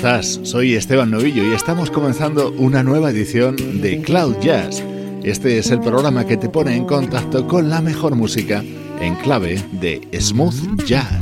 Soy Esteban Novillo y estamos comenzando una nueva edición de Cloud Jazz. Este es el programa que te pone en contacto con la mejor música en clave de smooth jazz.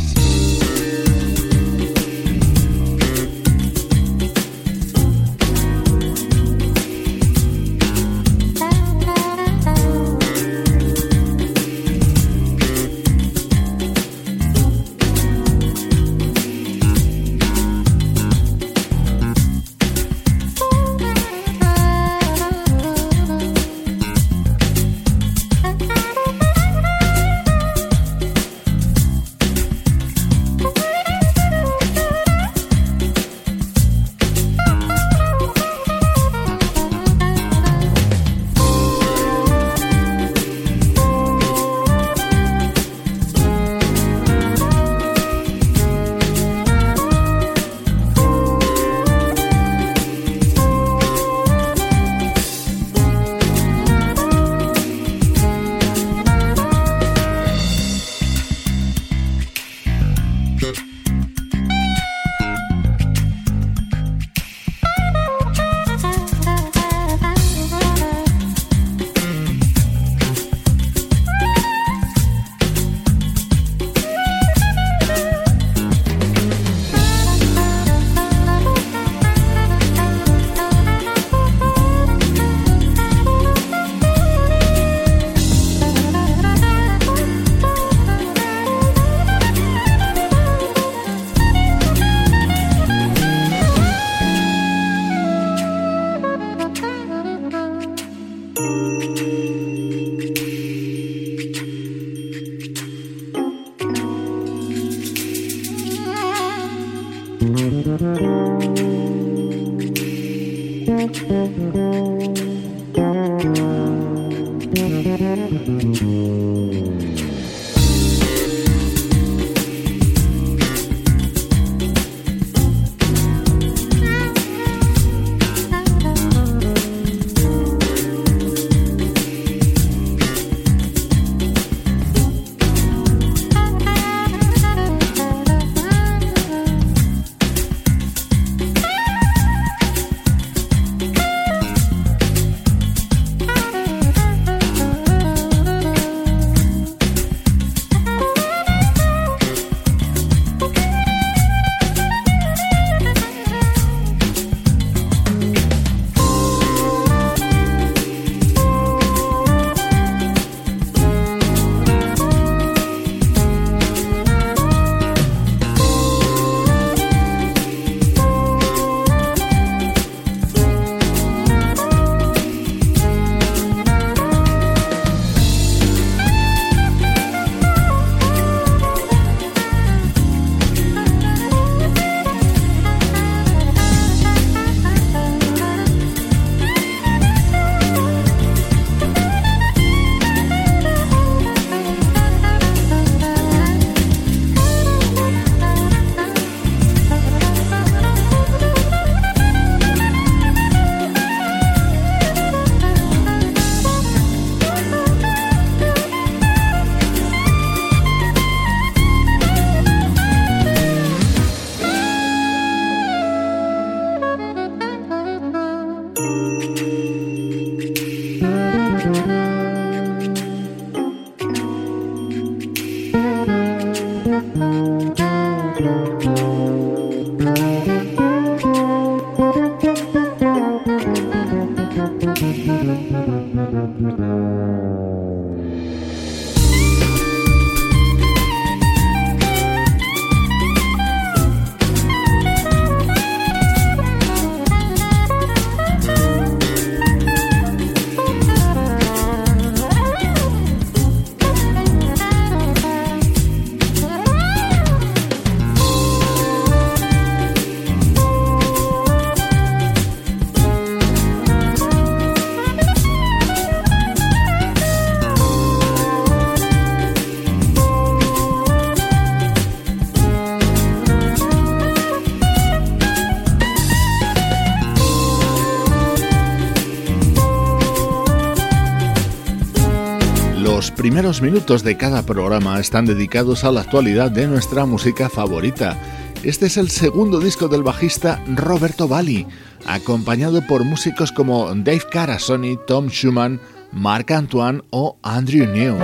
Primeros minutos de cada programa están dedicados a la actualidad de nuestra música favorita. Este es el segundo disco del bajista Roberto Bali, acompañado por músicos como Dave Carasoni, Tom Schumann, Marc Antoine o Andrew New.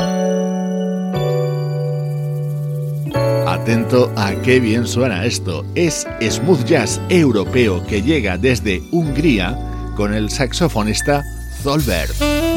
Atento a qué bien suena esto. Es smooth jazz europeo que llega desde Hungría con el saxofonista Zolbert.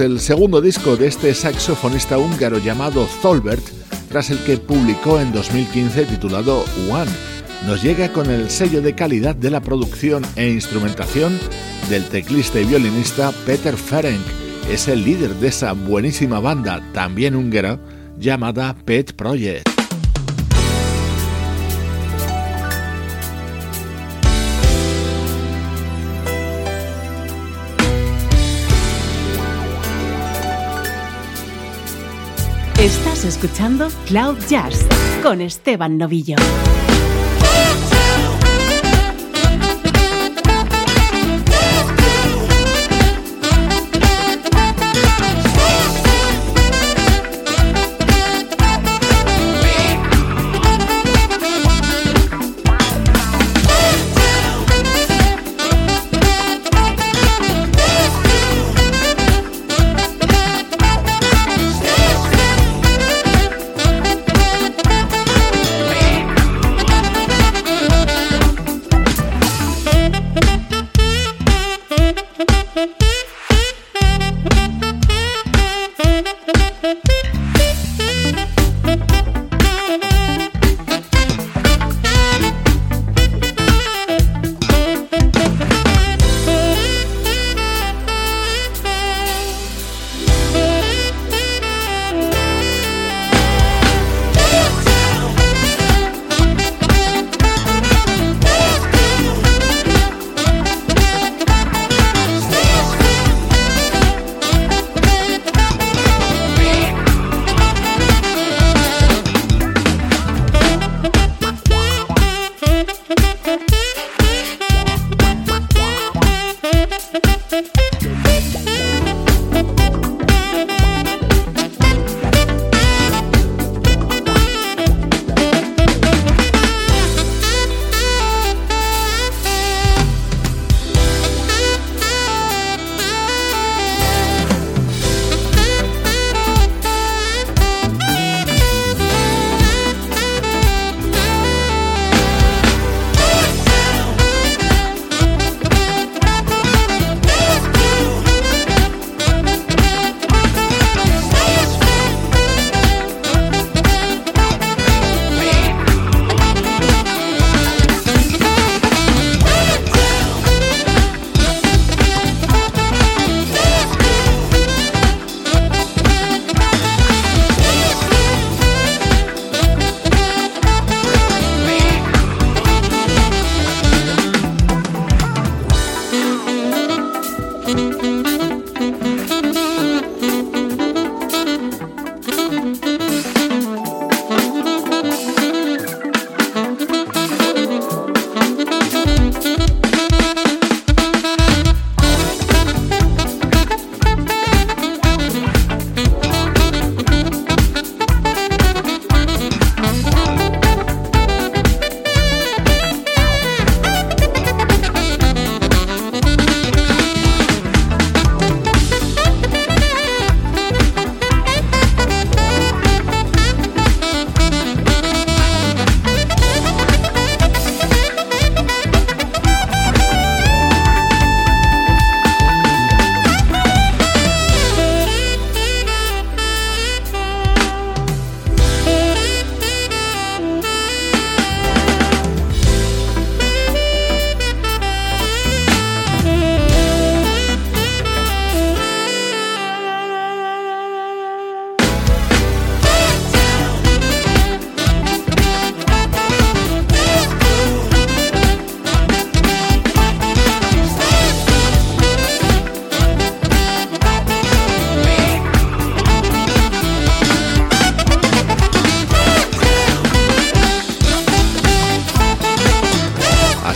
El segundo disco de este saxofonista húngaro llamado Zolbert, tras el que publicó en 2015 titulado One. Nos llega con el sello de calidad de la producción e instrumentación del teclista y violinista Peter Ferenc. Es el líder de esa buenísima banda, también húngara, llamada Pet Project. Escuchando Cloud Jazz con Esteban Novillo.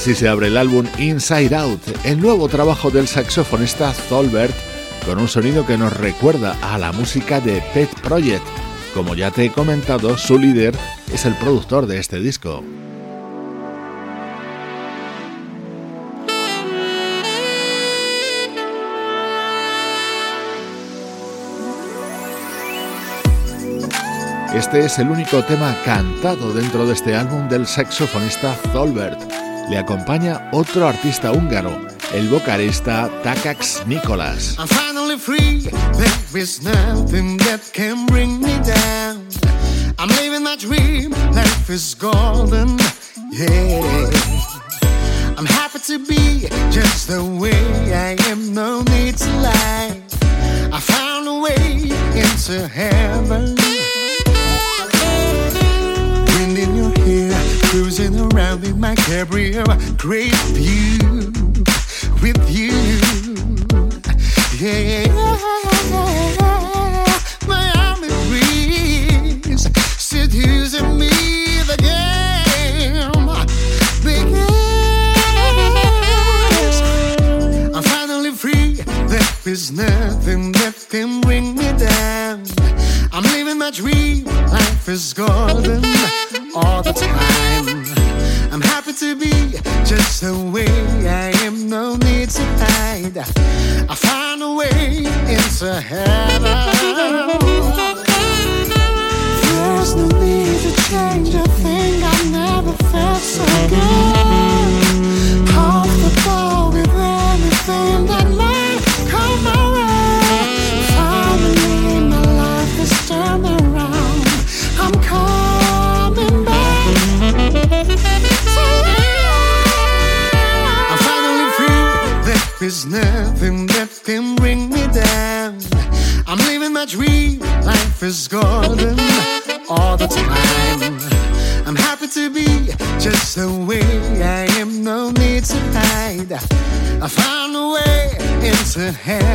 Se abre el álbum Inside Out, el nuevo trabajo del saxofonista Zolbert, con un sonido que nos recuerda a la música de Pet Project. Como ya te he comentado, su líder es el productor de este disco. Este es el único tema cantado dentro de este álbum del saxofonista Zolbert le acompaña otro artista húngaro, el vocalista Takax Nicolas. I'm happy to be just the way I am, no need to lie. I found a way into heaven. cruising around in my cabrio. Great view with you. Yeah, Miami breeze seducing me. The game begins. I'm finally free. There is nothing that can bring me down. I'm living my dream. Life is golden all the time. Happy to be just the way I am, no need to hide. I find a way into heaven. There's no need to change a thing, I never felt so good. Comfortable with anything way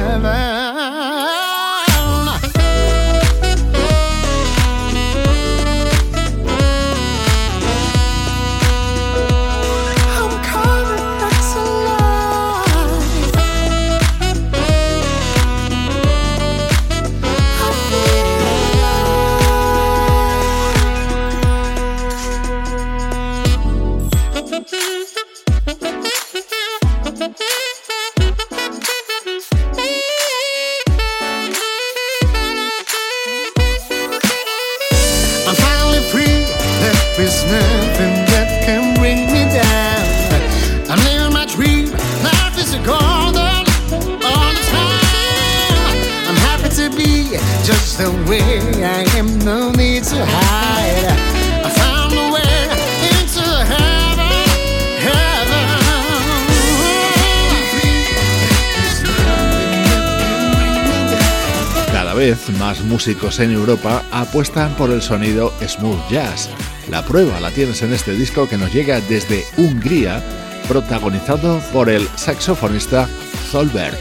en Europa apuestan por el sonido smooth jazz. La prueba la tienes en este disco que nos llega desde Hungría, protagonizado por el saxofonista Zolberg.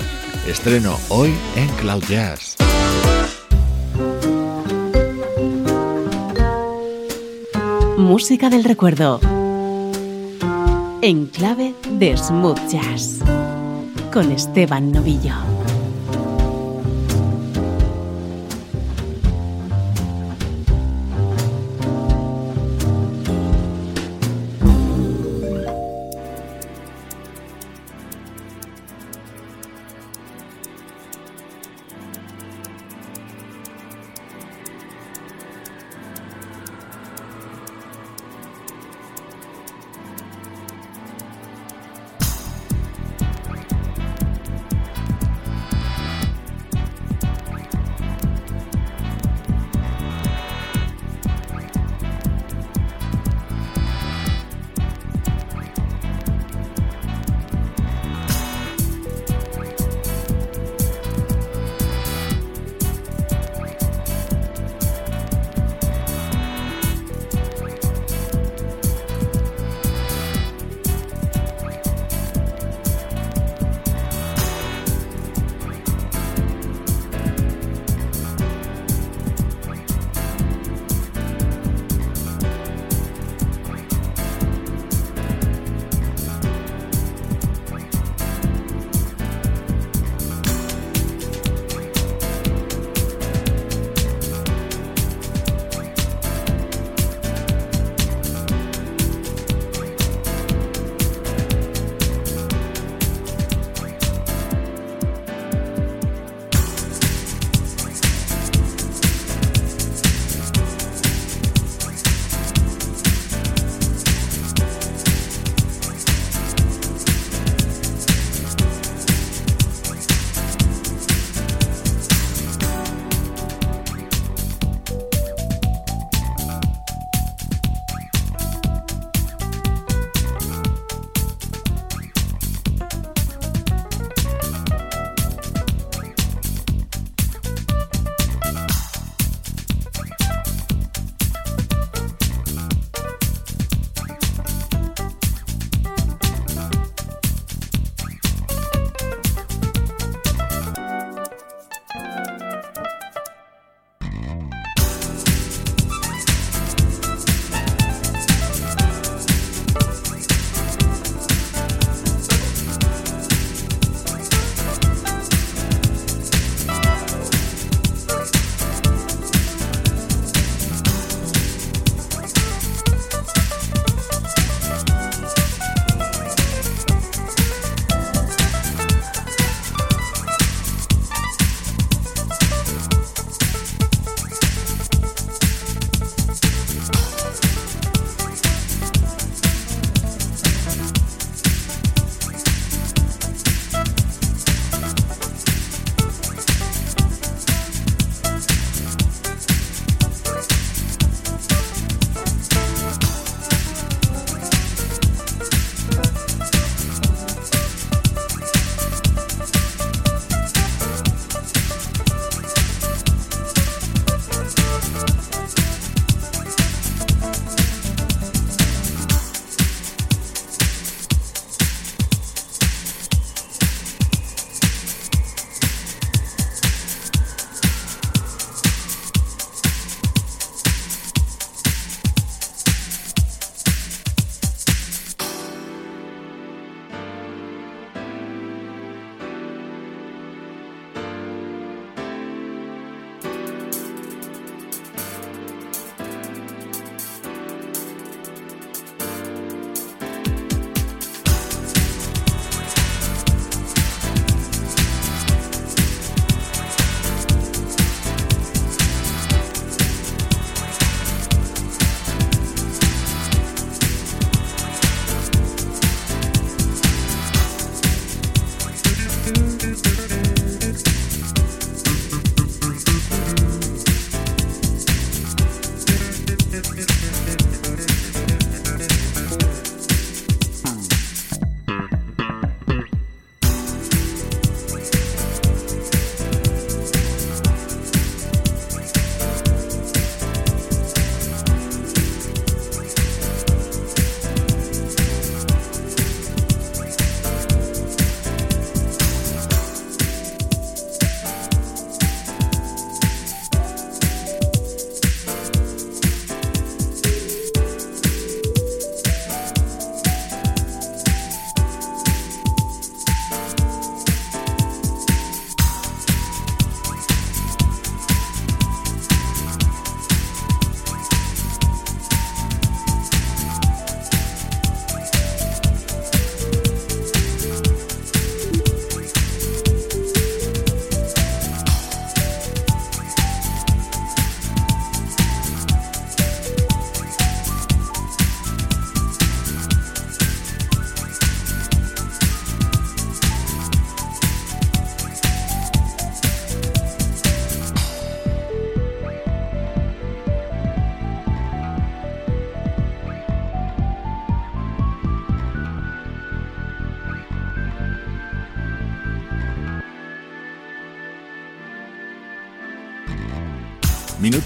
Estreno hoy en Cloud Jazz. Música del recuerdo. En clave de smooth jazz. Con Esteban Novillo.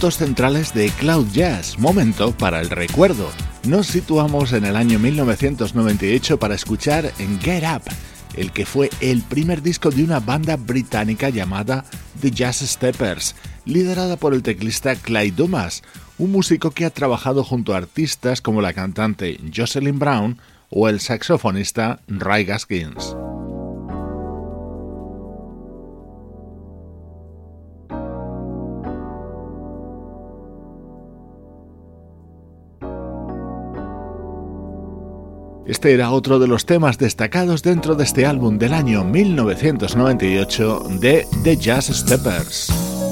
Minutos centrales de Cloud Jazz, momento para el recuerdo. Nos situamos en el año 1998 para escuchar en Get Up, el que fue el primer disco de una banda británica llamada The Jazz Steppers, liderada por el teclista Clyde Dumas, un músico que ha trabajado junto a artistas como la cantante Jocelyn Brown o el saxofonista Ray Gaskins. Este era otro de los temas destacados dentro de este álbum del año 1998 de The Jazz Steppers.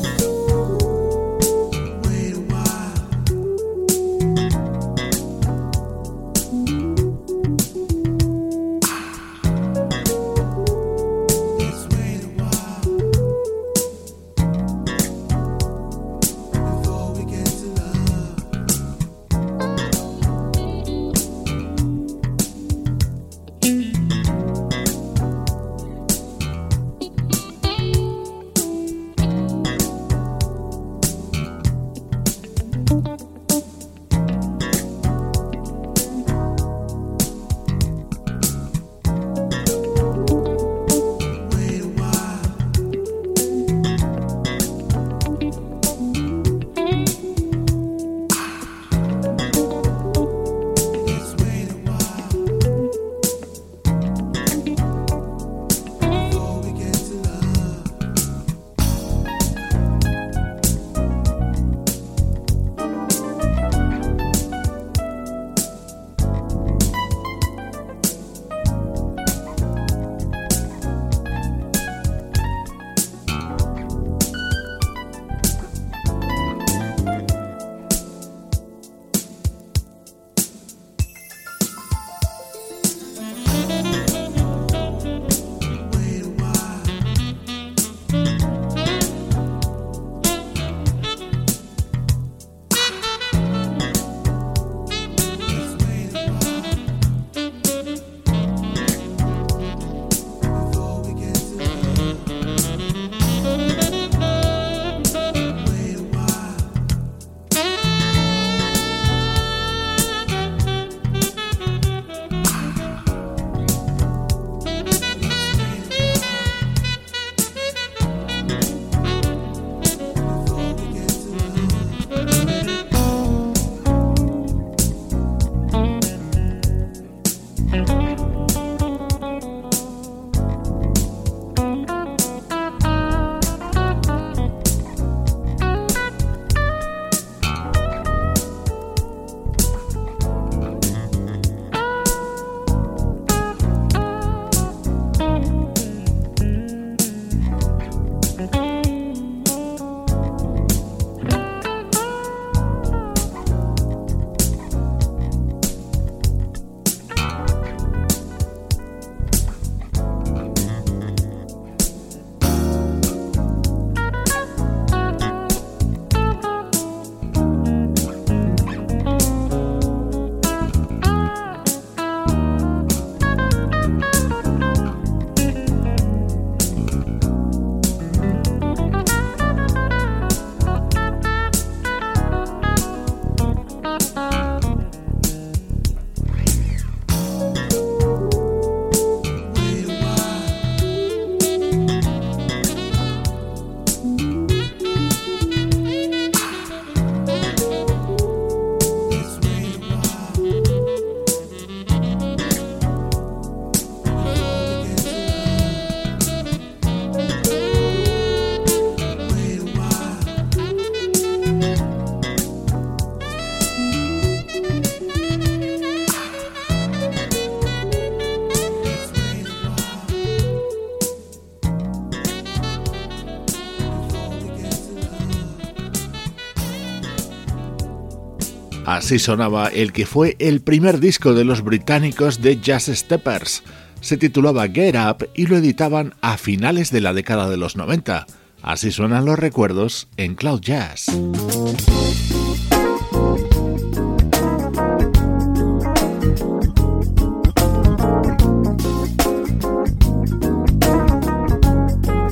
Así sonaba el que fue el primer disco de los británicos de Jazz Steppers. Se titulaba Get Up y lo editaban a finales de la década de los 90. Así suenan los recuerdos en Cloud Jazz.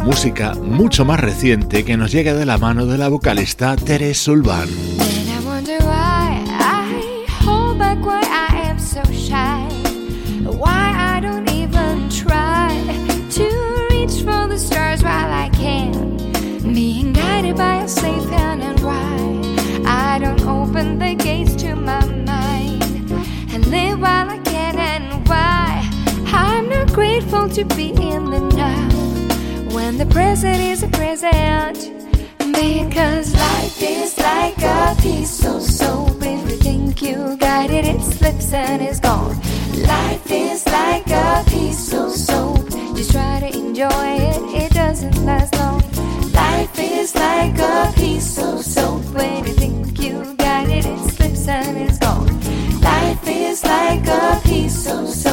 música mucho más reciente que nos llega de la mano de la vocalista Teres Sulban. Grateful to be in the now when the present is a present because life is like a piece of soap if you think you got it it slips and is gone life is like a piece of soap just try to enjoy it it doesn't last long Life is like a piece of soap. When you think you got it, it slips and it's gone. Life is like a piece of soap.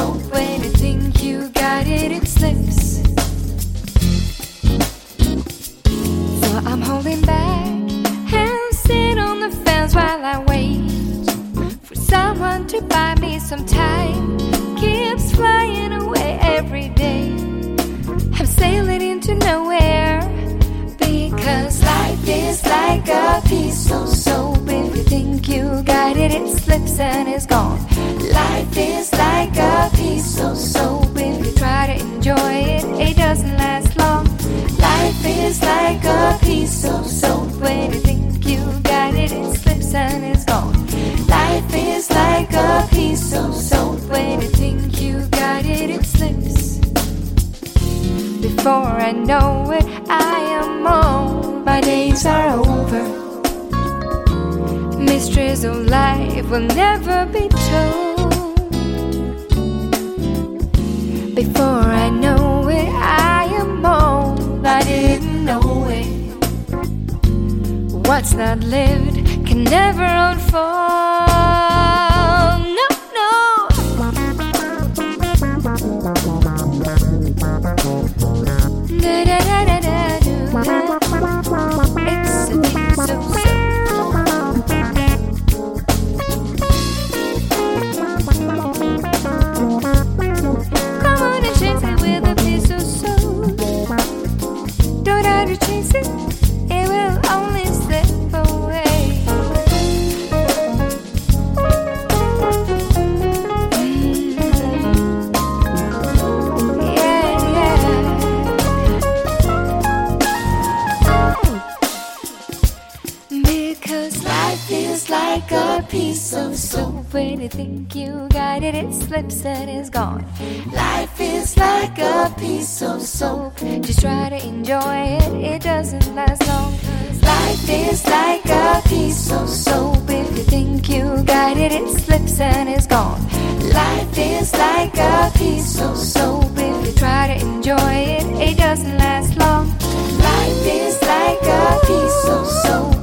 To buy me some time. Keeps flying away every day. I'm sailing into nowhere. Cause life is like a piece of soap. If you think you got it, it slips and is gone. Life is like a piece of soap. If you try to enjoy it, it doesn't last long. Life is like a piece of soap. When you think you got it, it slips and. Life is like a piece of soap. When you think you got it, it slips. Before I know it, I am old. My days are over. Mysteries of life will never be told. Before I know it, I am old. I didn't know it. What's not lived can never unfold. You think you got it, it slips and is gone. Life is like a piece of soap. Just try to enjoy it, it doesn't last long. Life is like a piece of soap. If you think you got it, it slips and is gone. Life is like a piece of soap. If you try to enjoy it, it doesn't last long. Life is like a piece of soap.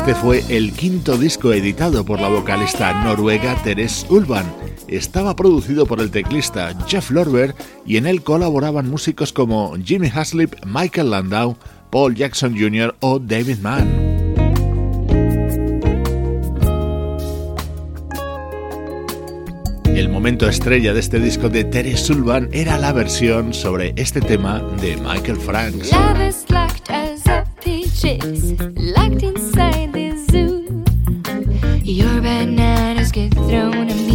Este fue el quinto disco editado por la vocalista noruega Therese Ulvan estaba producido por el teclista Jeff Lorber y en él colaboraban músicos como Jimmy Haslip, Michael Landau, Paul Jackson Jr. o David Mann. El momento estrella de este disco de Terry Sullivan era la versión sobre este tema de Michael Franks. Your bananas get thrown at me.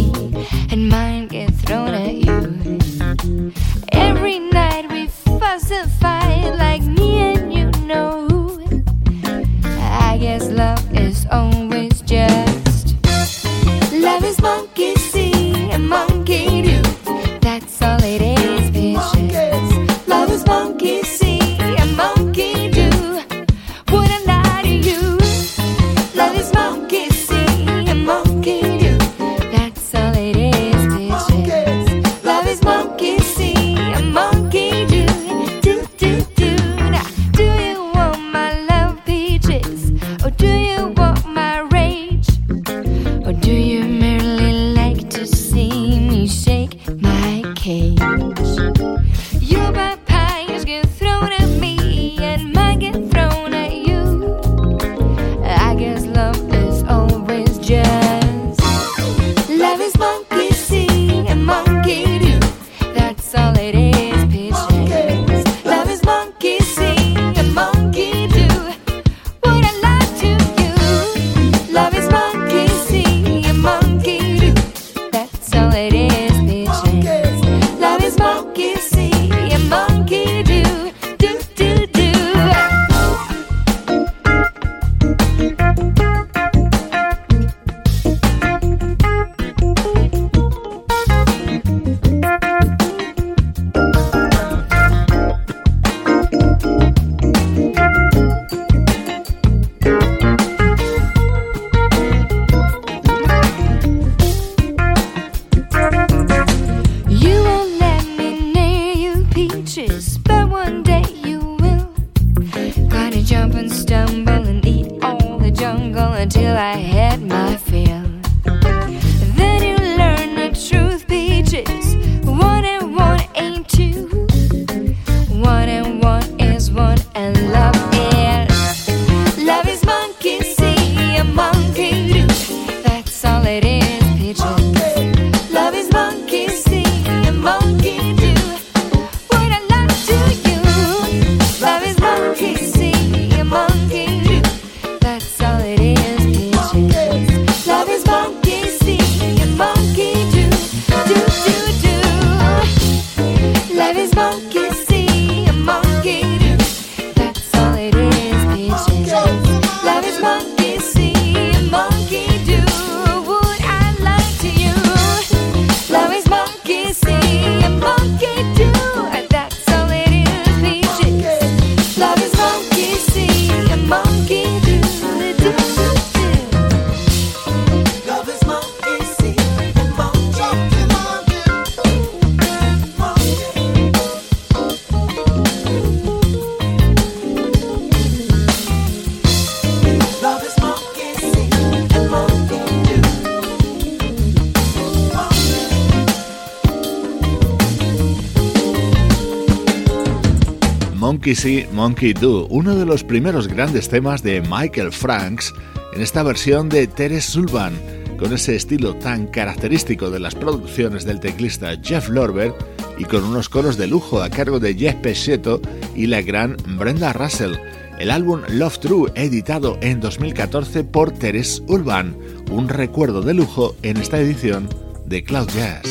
Monkey See, Monkey Do, uno de los primeros grandes temas de Michael Franks en esta versión de Teres Sullivan, con ese estilo tan característico de las producciones del teclista Jeff Lorber y con unos coros de lujo a cargo de Jeff Pescetto y la gran Brenda Russell. El álbum Love True, editado en 2014 por Teres Urban, un recuerdo de lujo en esta edición de Cloud Jazz.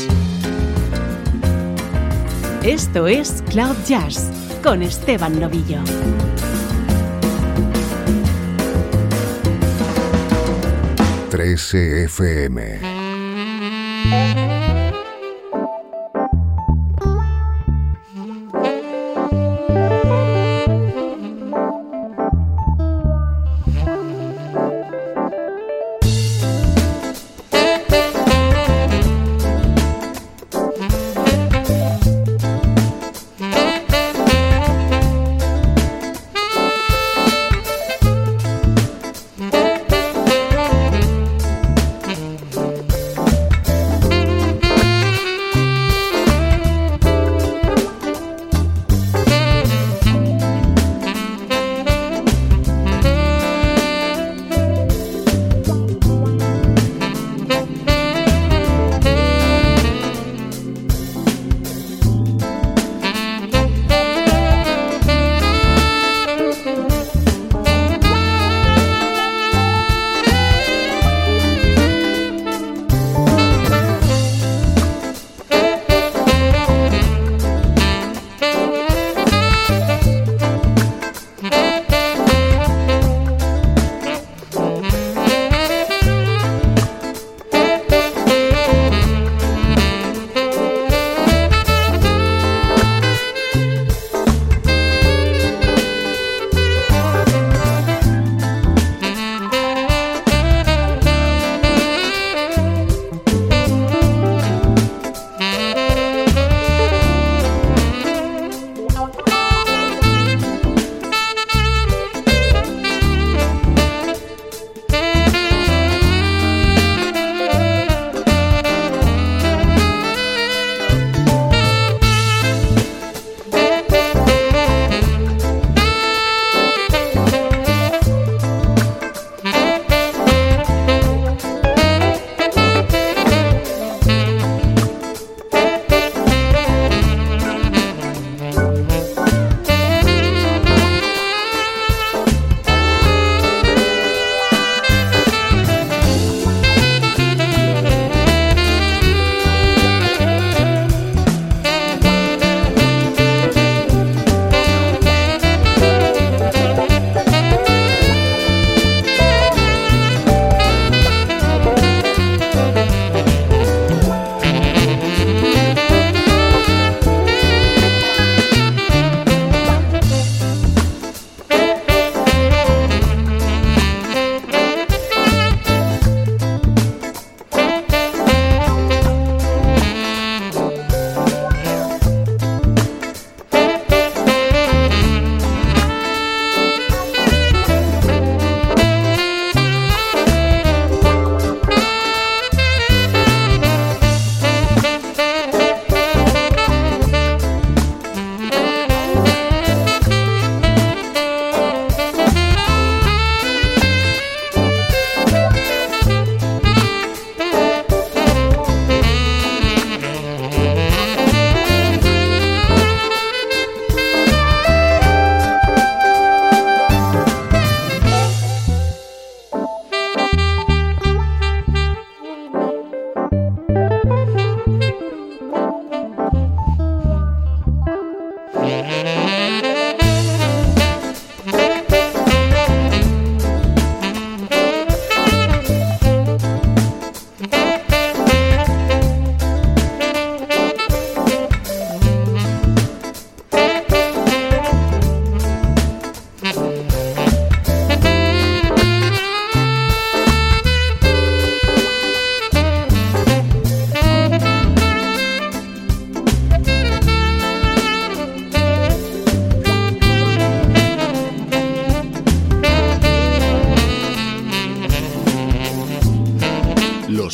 Esto es Cloud Jazz con Esteban Novillo. Trece FM.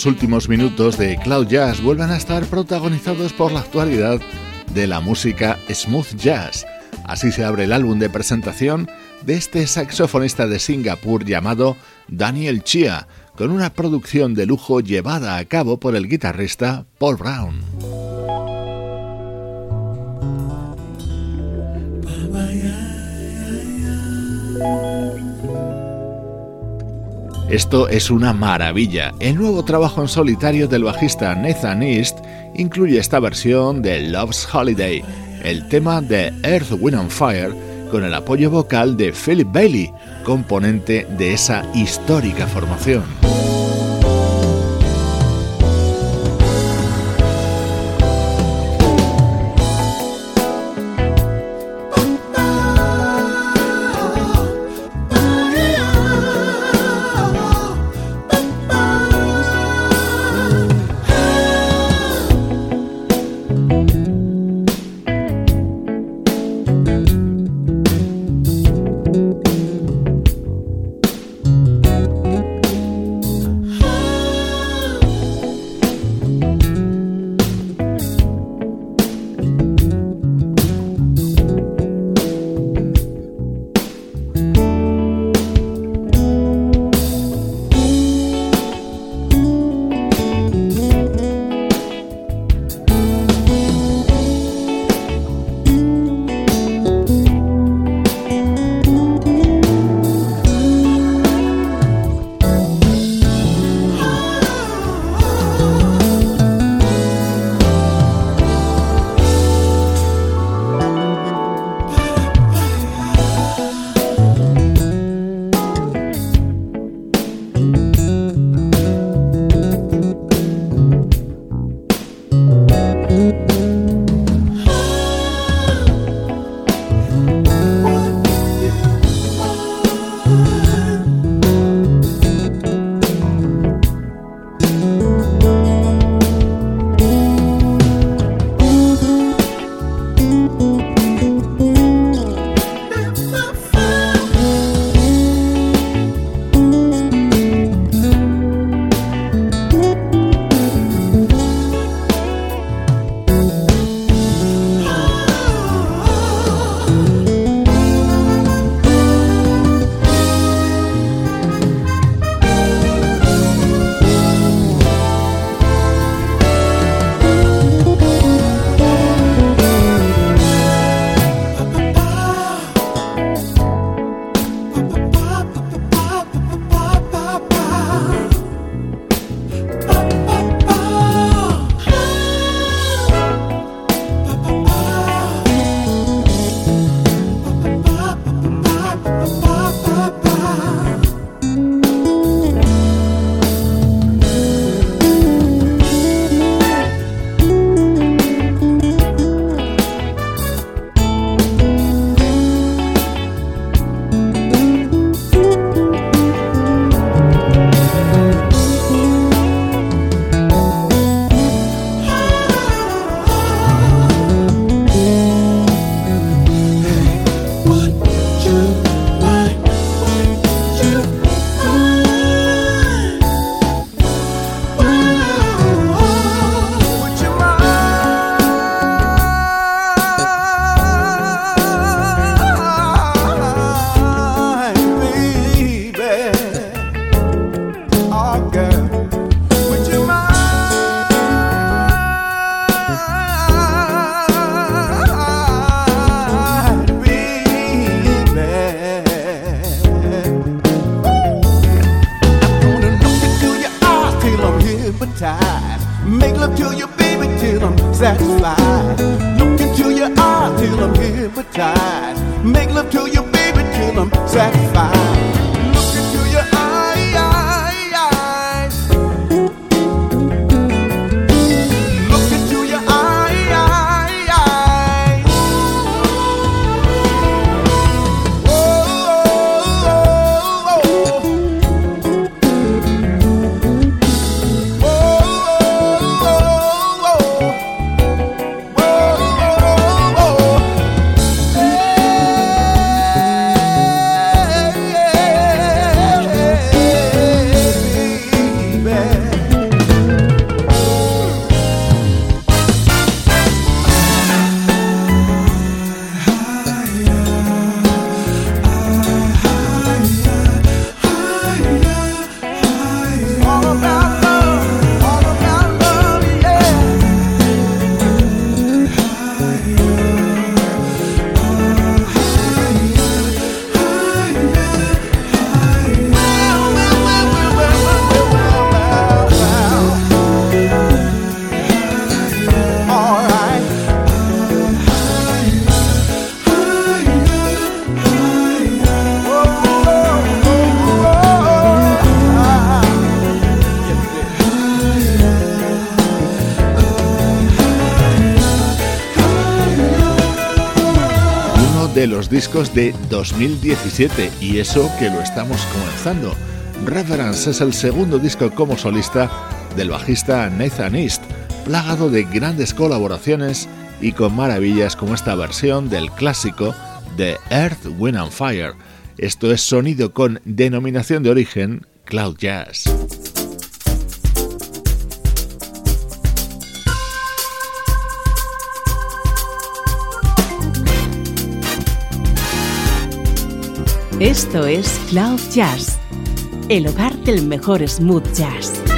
Los últimos minutos de Cloud Jazz vuelven a estar protagonizados por la actualidad de la música smooth jazz. Así se abre el álbum de presentación de este saxofonista de Singapur llamado Daniel Chia, con una producción de lujo llevada a cabo por el guitarrista Paul Brown. Esto es una maravilla. El nuevo trabajo en solitario del bajista Nathan East incluye esta versión de Love's Holiday, el tema de Earth, Wind and Fire, con el apoyo vocal de Philip Bailey, componente de esa histórica formación. Look into your eyes till I'm hypnotized. Make love to your baby till I'm satisfied. Discos de 2017 y eso que lo estamos comenzando. Reverence es el segundo disco como solista del bajista Nathan East, plagado de grandes colaboraciones y con maravillas como esta versión del clásico de Earth, Wind and Fire. Esto es sonido con denominación de origen Cloud Jazz. Esto es Cloud Jazz, el hogar del mejor smooth jazz.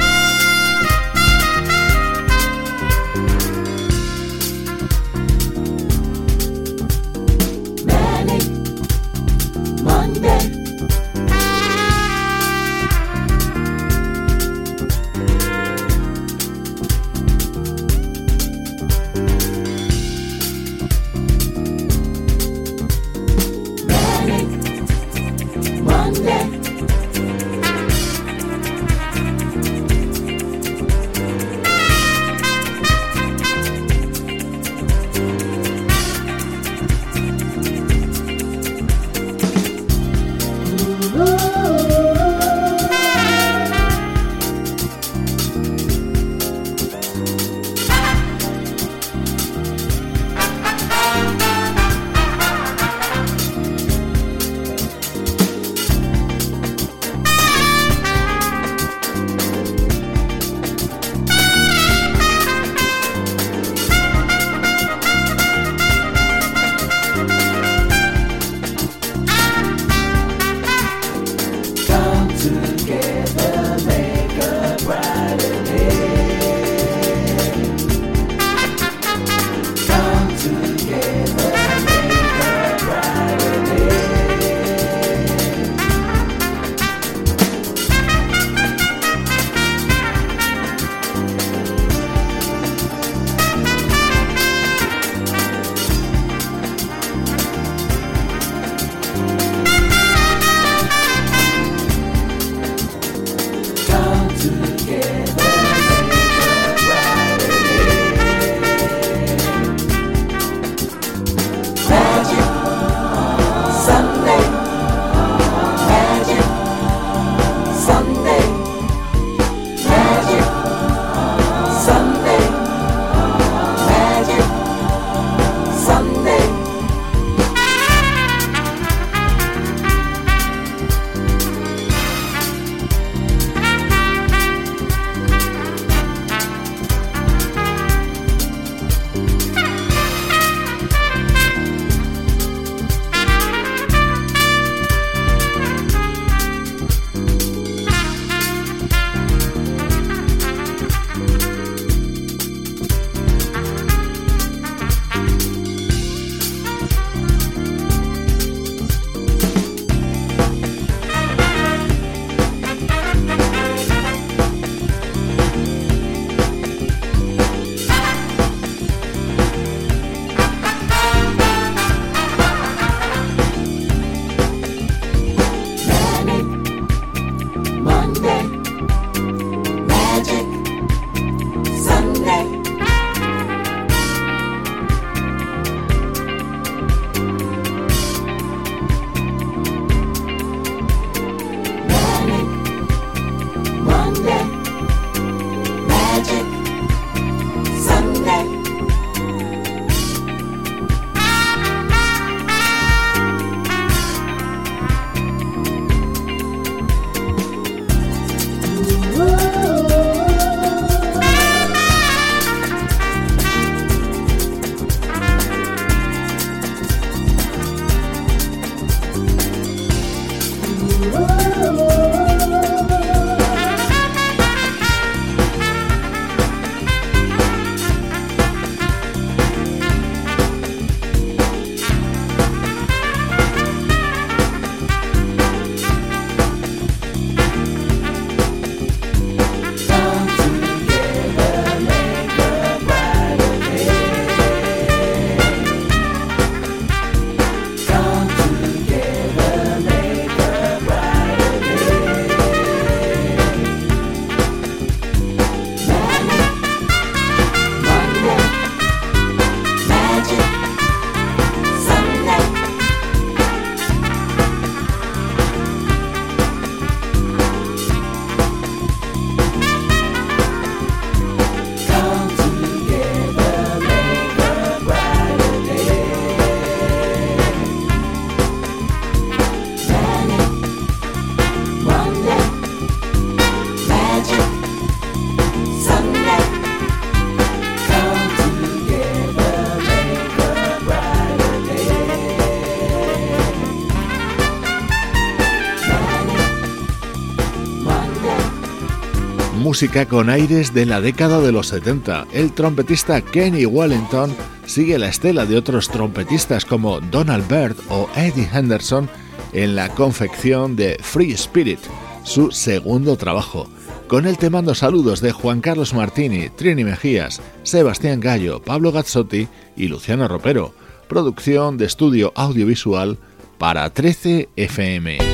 Música con aires de la década de los 70. El trompetista Kenny Wellington sigue la estela de otros trompetistas como Donald Byrd o Eddie Henderson en la confección de Free Spirit, su segundo trabajo. Con él te mando saludos de Juan Carlos Martini, Trini Mejías, Sebastián Gallo, Pablo Gazzotti y Luciano Ropero. Producción de estudio audiovisual para 13 FM.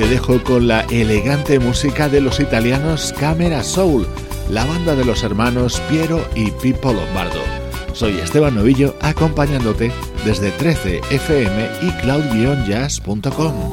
Te dejo con la elegante música de los italianos Camera Soul, la banda de los hermanos Piero y Pippo Lombardo. Soy Esteban Novillo acompañándote desde 13fm y cloud-jazz.com.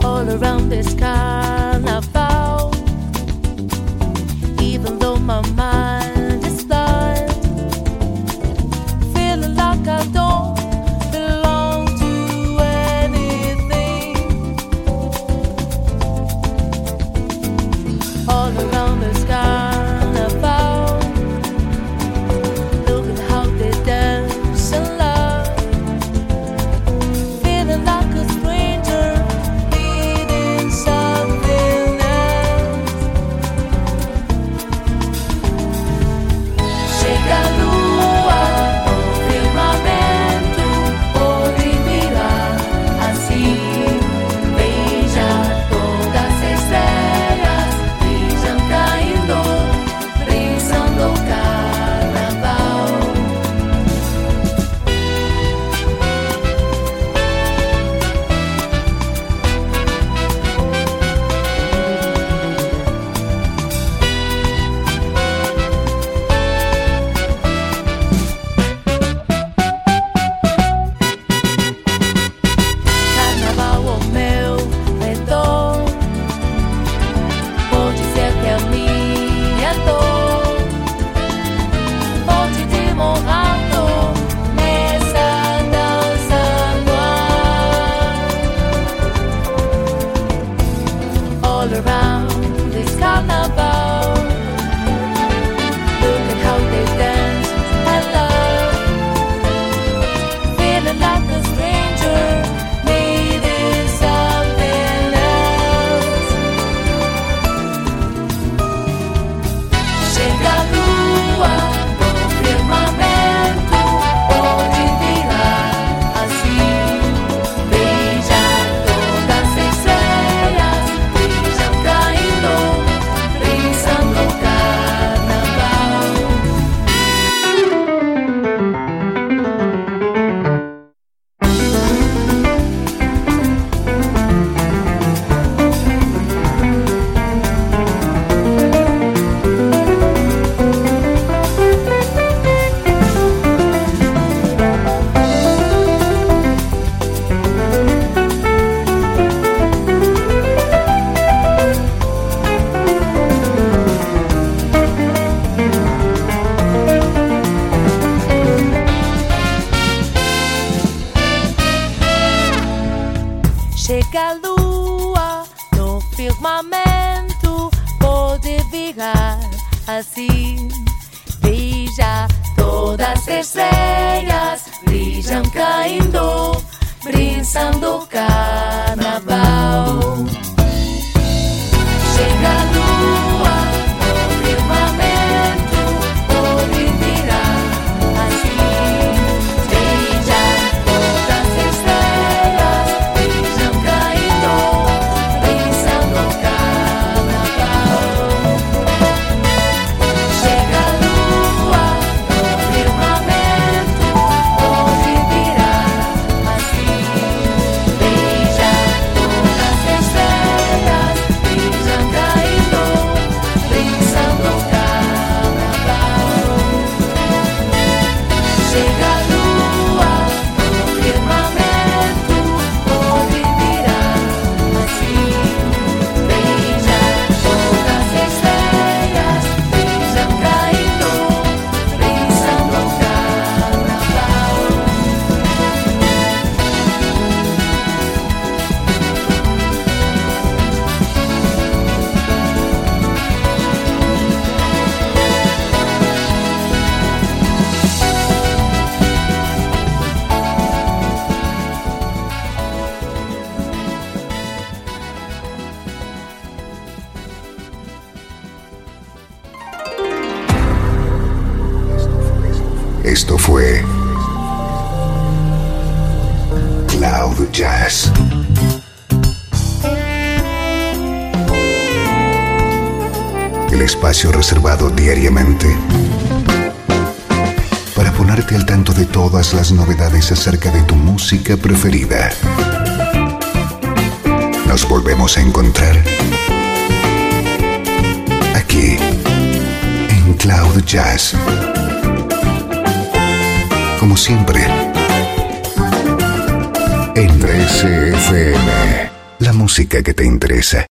acerca de tu música preferida. Nos volvemos a encontrar aquí en Cloud Jazz. Como siempre, en 13FM, la música que te interesa.